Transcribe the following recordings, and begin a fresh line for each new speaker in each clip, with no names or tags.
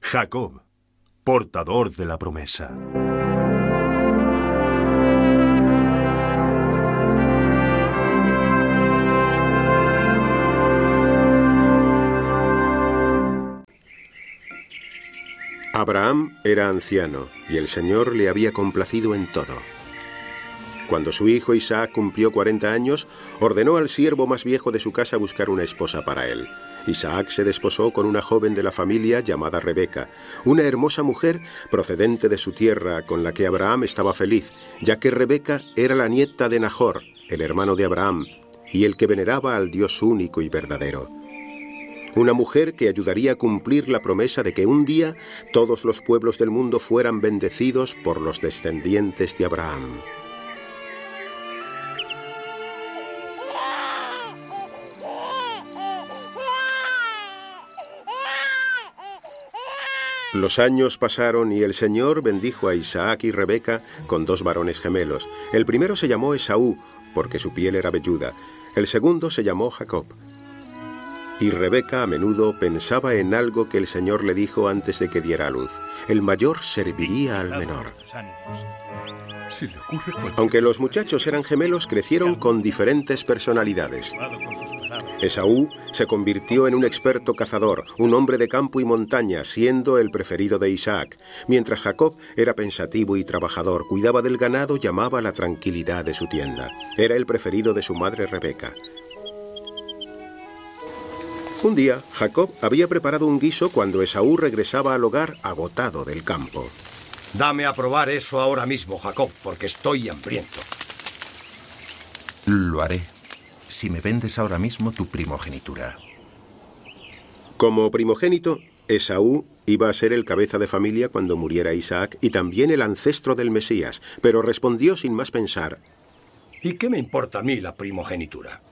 Jacob, portador de la promesa.
Abraham era anciano y el Señor le había complacido en todo. Cuando su hijo Isaac cumplió 40 años, ordenó al siervo más viejo de su casa buscar una esposa para él. Isaac se desposó con una joven de la familia llamada Rebeca, una hermosa mujer procedente de su tierra con la que Abraham estaba feliz, ya que Rebeca era la nieta de Nahor, el hermano de Abraham, y el que veneraba al Dios único y verdadero. Una mujer que ayudaría a cumplir la promesa de que un día todos los pueblos del mundo fueran bendecidos por los descendientes de Abraham. Los años pasaron y el Señor bendijo a Isaac y Rebeca con dos varones gemelos. El primero se llamó Esaú, porque su piel era velluda. El segundo se llamó Jacob. Y Rebeca a menudo pensaba en algo que el Señor le dijo antes de que diera a luz. El mayor serviría al menor. Aunque los muchachos eran gemelos, crecieron con diferentes personalidades. Esaú se convirtió en un experto cazador, un hombre de campo y montaña, siendo el preferido de Isaac, mientras Jacob era pensativo y trabajador, cuidaba del ganado y amaba la tranquilidad de su tienda. Era el preferido de su madre Rebeca. Un día, Jacob había preparado un guiso cuando Esaú regresaba al hogar agotado del campo.
Dame a probar eso ahora mismo, Jacob, porque estoy hambriento.
Lo haré si me vendes ahora mismo tu primogenitura.
Como primogénito, Esaú iba a ser el cabeza de familia cuando muriera Isaac y también el ancestro del Mesías, pero respondió sin más pensar.
¿Y qué me importa a mí la primogenitura?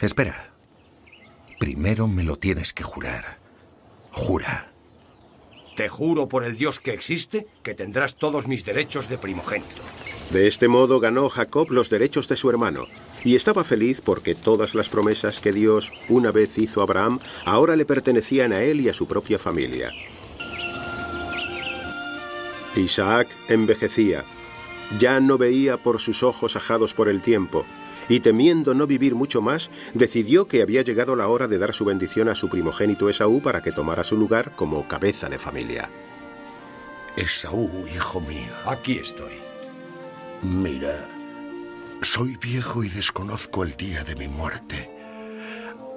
Espera. Primero me lo tienes que jurar. Jura.
Te juro por el Dios que existe que tendrás todos mis derechos de primogénito.
De este modo ganó Jacob los derechos de su hermano, y estaba feliz porque todas las promesas que Dios una vez hizo a Abraham ahora le pertenecían a él y a su propia familia. Isaac envejecía, ya no veía por sus ojos ajados por el tiempo, y temiendo no vivir mucho más, decidió que había llegado la hora de dar su bendición a su primogénito Esaú para que tomara su lugar como cabeza de familia.
Esaú, hijo mío.
Aquí estoy.
Mira, soy viejo y desconozco el día de mi muerte.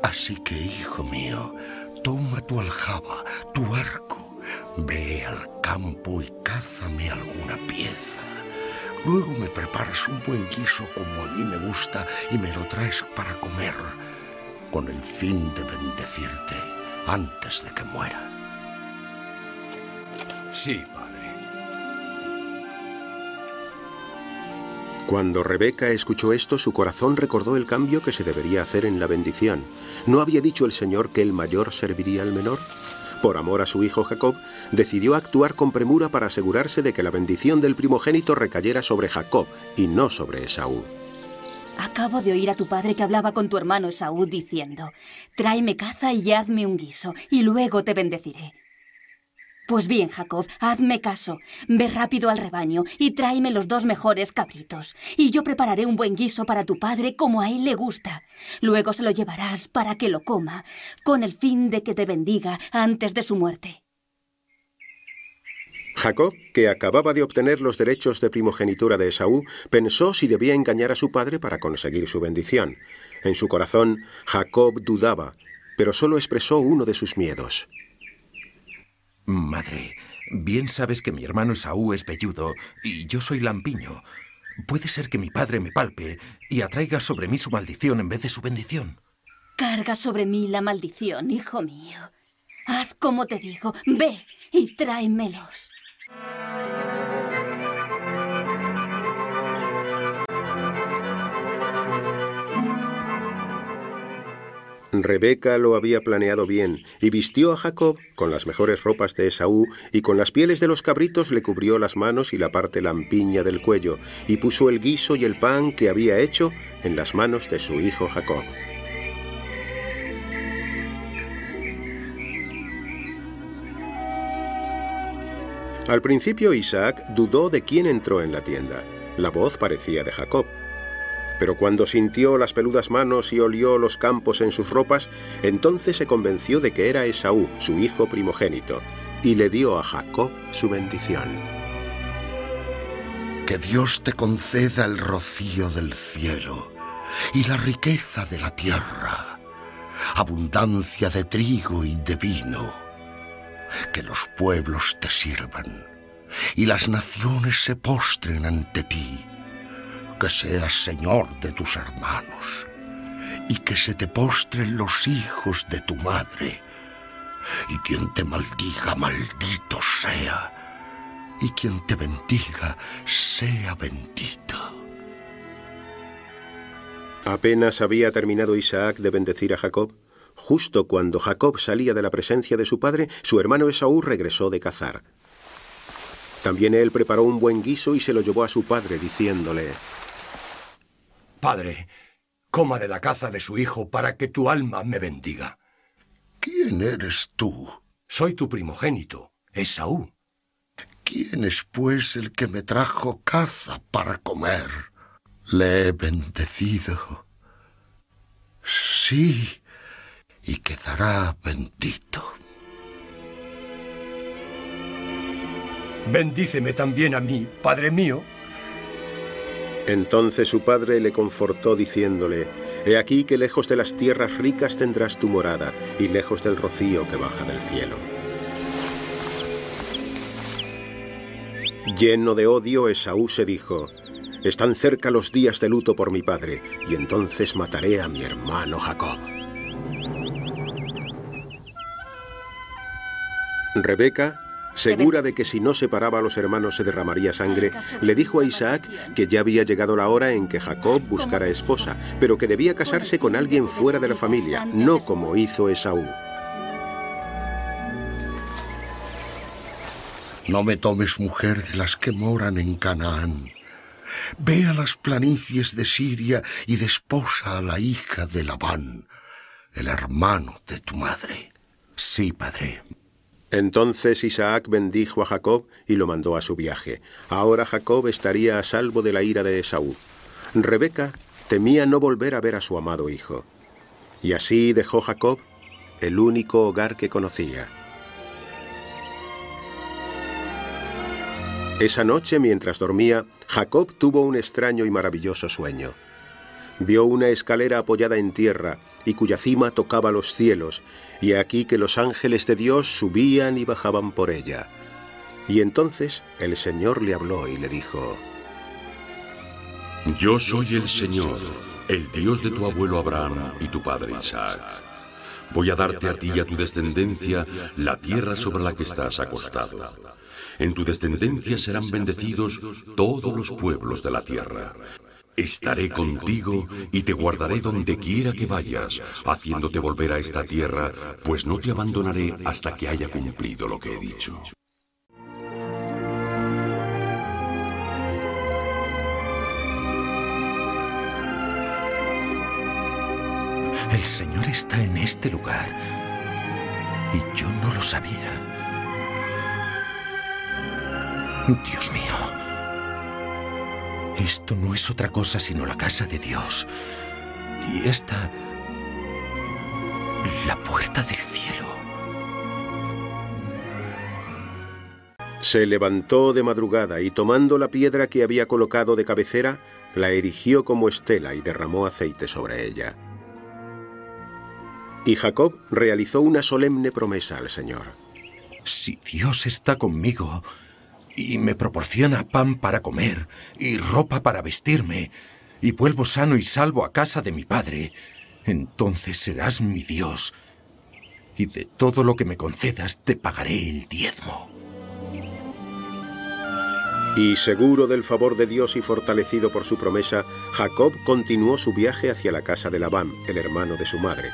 Así que, hijo mío, toma tu aljaba, tu arco, ve al campo y cázame alguna pieza. Luego me preparas un buen guiso como a mí me gusta y me lo traes para comer, con el fin de bendecirte antes de que muera.
Sí, padre.
Cuando Rebeca escuchó esto, su corazón recordó el cambio que se debería hacer en la bendición. ¿No había dicho el Señor que el mayor serviría al menor? Por amor a su hijo Jacob, decidió actuar con premura para asegurarse de que la bendición del primogénito recayera sobre Jacob y no sobre Esaú.
Acabo de oír a tu padre que hablaba con tu hermano Esaú diciendo, tráeme caza y hazme un guiso, y luego te bendeciré. Pues bien, Jacob, hazme caso. Ve rápido al rebaño y tráeme los dos mejores cabritos. Y yo prepararé un buen guiso para tu padre como a él le gusta. Luego se lo llevarás para que lo coma, con el fin de que te bendiga antes de su muerte.
Jacob, que acababa de obtener los derechos de primogenitura de Esaú, pensó si debía engañar a su padre para conseguir su bendición. En su corazón, Jacob dudaba, pero solo expresó uno de sus miedos.
Madre, bien sabes que mi hermano Esaú es velludo y yo soy lampiño. Puede ser que mi padre me palpe y atraiga sobre mí su maldición en vez de su bendición.
Carga sobre mí la maldición, hijo mío. Haz como te digo. Ve y tráemelos.
Rebeca lo había planeado bien y vistió a Jacob con las mejores ropas de Esaú y con las pieles de los cabritos le cubrió las manos y la parte lampiña del cuello y puso el guiso y el pan que había hecho en las manos de su hijo Jacob. Al principio Isaac dudó de quién entró en la tienda. La voz parecía de Jacob. Pero cuando sintió las peludas manos y olió los campos en sus ropas, entonces se convenció de que era Esaú, su hijo primogénito, y le dio a Jacob su bendición.
Que Dios te conceda el rocío del cielo y la riqueza de la tierra, abundancia de trigo y de vino. Que los pueblos te sirvan y las naciones se postren ante ti que seas señor de tus hermanos y que se te postren los hijos de tu madre. Y quien te maldiga, maldito sea. Y quien te bendiga, sea bendito.
Apenas había terminado Isaac de bendecir a Jacob. Justo cuando Jacob salía de la presencia de su padre, su hermano Esaú regresó de cazar. También él preparó un buen guiso y se lo llevó a su padre, diciéndole,
Padre, coma de la caza de su hijo para que tu alma me bendiga.
¿Quién eres tú?
Soy tu primogénito, Esaú.
¿Quién es pues el que me trajo caza para comer? Le he bendecido. Sí, y quedará bendito.
Bendíceme también a mí, Padre mío.
Entonces su padre le confortó diciéndole, He aquí que lejos de las tierras ricas tendrás tu morada, y lejos del rocío que baja del cielo. Lleno de odio, Esaú se dijo, Están cerca los días de luto por mi padre, y entonces mataré a mi hermano Jacob. Rebeca Segura de que si no separaba a los hermanos se derramaría sangre, le dijo a Isaac que ya había llegado la hora en que Jacob buscara esposa, pero que debía casarse con alguien fuera de la familia, no como hizo Esaú.
No me tomes mujer de las que moran en Canaán. Ve a las planicies de Siria y desposa a la hija de Labán, el hermano de tu madre.
Sí, padre.
Entonces Isaac bendijo a Jacob y lo mandó a su viaje. Ahora Jacob estaría a salvo de la ira de Esaú. Rebeca temía no volver a ver a su amado hijo. Y así dejó Jacob el único hogar que conocía. Esa noche, mientras dormía, Jacob tuvo un extraño y maravilloso sueño. Vio una escalera apoyada en tierra y cuya cima tocaba los cielos, y aquí que los ángeles de Dios subían y bajaban por ella. Y entonces el Señor le habló y le dijo,
Yo soy el Señor, el Dios de tu abuelo Abraham y tu padre Isaac. Voy a darte a ti y a tu descendencia la tierra sobre la que estás acostado. En tu descendencia serán bendecidos todos los pueblos de la tierra. Estaré contigo y te guardaré donde quiera que vayas, haciéndote volver a esta tierra, pues no te abandonaré hasta que haya cumplido lo que he dicho.
El Señor está en este lugar y yo no lo sabía. Dios mío, esto no es otra cosa sino la casa de Dios. Y esta... la puerta del cielo.
Se levantó de madrugada y tomando la piedra que había colocado de cabecera, la erigió como estela y derramó aceite sobre ella. Y Jacob realizó una solemne promesa al Señor.
Si Dios está conmigo y me proporciona pan para comer y ropa para vestirme, y vuelvo sano y salvo a casa de mi padre, entonces serás mi Dios, y de todo lo que me concedas te pagaré el diezmo.
Y seguro del favor de Dios y fortalecido por su promesa, Jacob continuó su viaje hacia la casa de Labán, el hermano de su madre.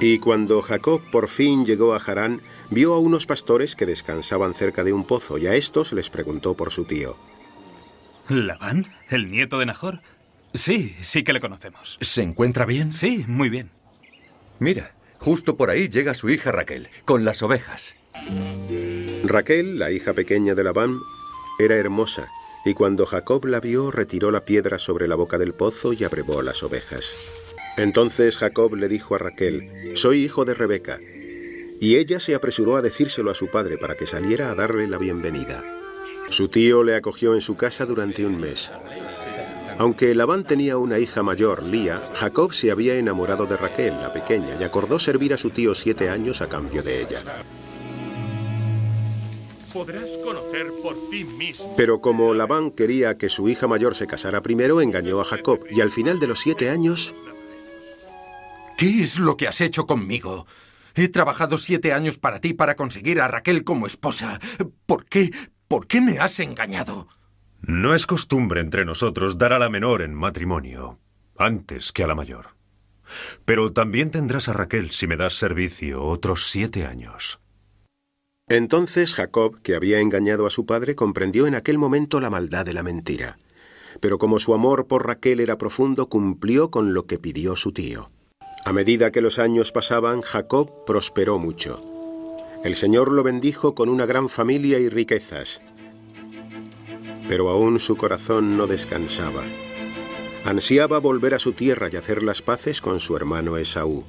Y cuando Jacob por fin llegó a Harán, vio a unos pastores que descansaban cerca de un pozo y a estos les preguntó por su tío.
¿Labán? ¿El nieto de Nahor? Sí, sí que le conocemos.
¿Se encuentra bien?
Sí, muy bien.
Mira, justo por ahí llega su hija Raquel, con las ovejas.
Raquel, la hija pequeña de Labán, era hermosa, y cuando Jacob la vio, retiró la piedra sobre la boca del pozo y abrevó las ovejas. Entonces Jacob le dijo a Raquel, Soy hijo de Rebeca. Y ella se apresuró a decírselo a su padre para que saliera a darle la bienvenida. Su tío le acogió en su casa durante un mes. Aunque Labán tenía una hija mayor, Lía, Jacob se había enamorado de Raquel, la pequeña, y acordó servir a su tío siete años a cambio de ella.
Podrás conocer por ti mismo.
Pero como Labán quería que su hija mayor se casara primero, engañó a Jacob, y al final de los siete años...
¿Qué es lo que has hecho conmigo? He trabajado siete años para ti para conseguir a Raquel como esposa. ¿Por qué? ¿Por qué me has engañado?
No es costumbre entre nosotros dar a la menor en matrimonio antes que a la mayor. Pero también tendrás a Raquel si me das servicio otros siete años.
Entonces Jacob, que había engañado a su padre, comprendió en aquel momento la maldad de la mentira. Pero como su amor por Raquel era profundo, cumplió con lo que pidió su tío. A medida que los años pasaban, Jacob prosperó mucho. El Señor lo bendijo con una gran familia y riquezas. Pero aún su corazón no descansaba. Ansiaba volver a su tierra y hacer las paces con su hermano Esaú.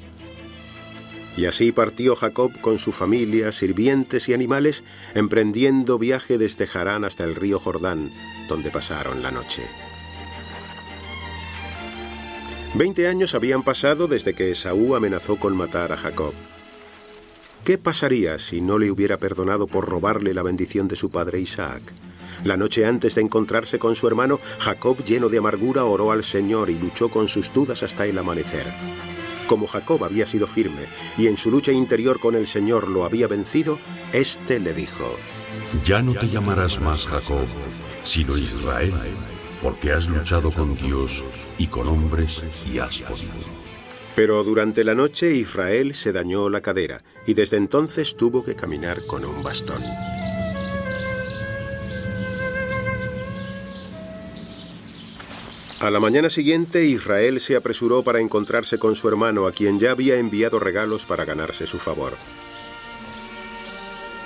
Y así partió Jacob con su familia, sirvientes y animales, emprendiendo viaje desde Harán hasta el río Jordán, donde pasaron la noche. Veinte años habían pasado desde que Esaú amenazó con matar a Jacob. ¿Qué pasaría si no le hubiera perdonado por robarle la bendición de su padre Isaac? La noche antes de encontrarse con su hermano, Jacob, lleno de amargura, oró al Señor y luchó con sus dudas hasta el amanecer. Como Jacob había sido firme y en su lucha interior con el Señor lo había vencido, éste le dijo,
Ya no te llamarás más Jacob, sino Israel, porque has luchado con Dios y con hombres y has podido.
Pero durante la noche Israel se dañó la cadera y desde entonces tuvo que caminar con un bastón. A la mañana siguiente Israel se apresuró para encontrarse con su hermano, a quien ya había enviado regalos para ganarse su favor.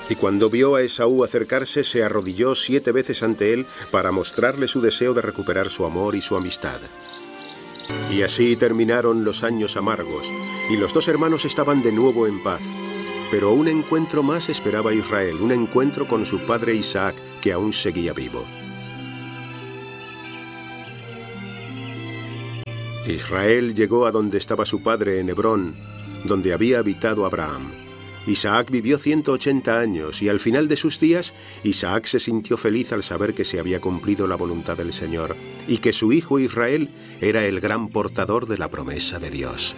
Y cuando vio a Esaú acercarse, se arrodilló siete veces ante él para mostrarle su deseo de recuperar su amor y su amistad. Y así terminaron los años amargos, y los dos hermanos estaban de nuevo en paz. Pero un encuentro más esperaba Israel, un encuentro con su padre Isaac, que aún seguía vivo. Israel llegó a donde estaba su padre en Hebrón, donde había habitado Abraham. Isaac vivió 180 años y al final de sus días Isaac se sintió feliz al saber que se había cumplido la voluntad del Señor y que su hijo Israel era el gran portador de la promesa de Dios.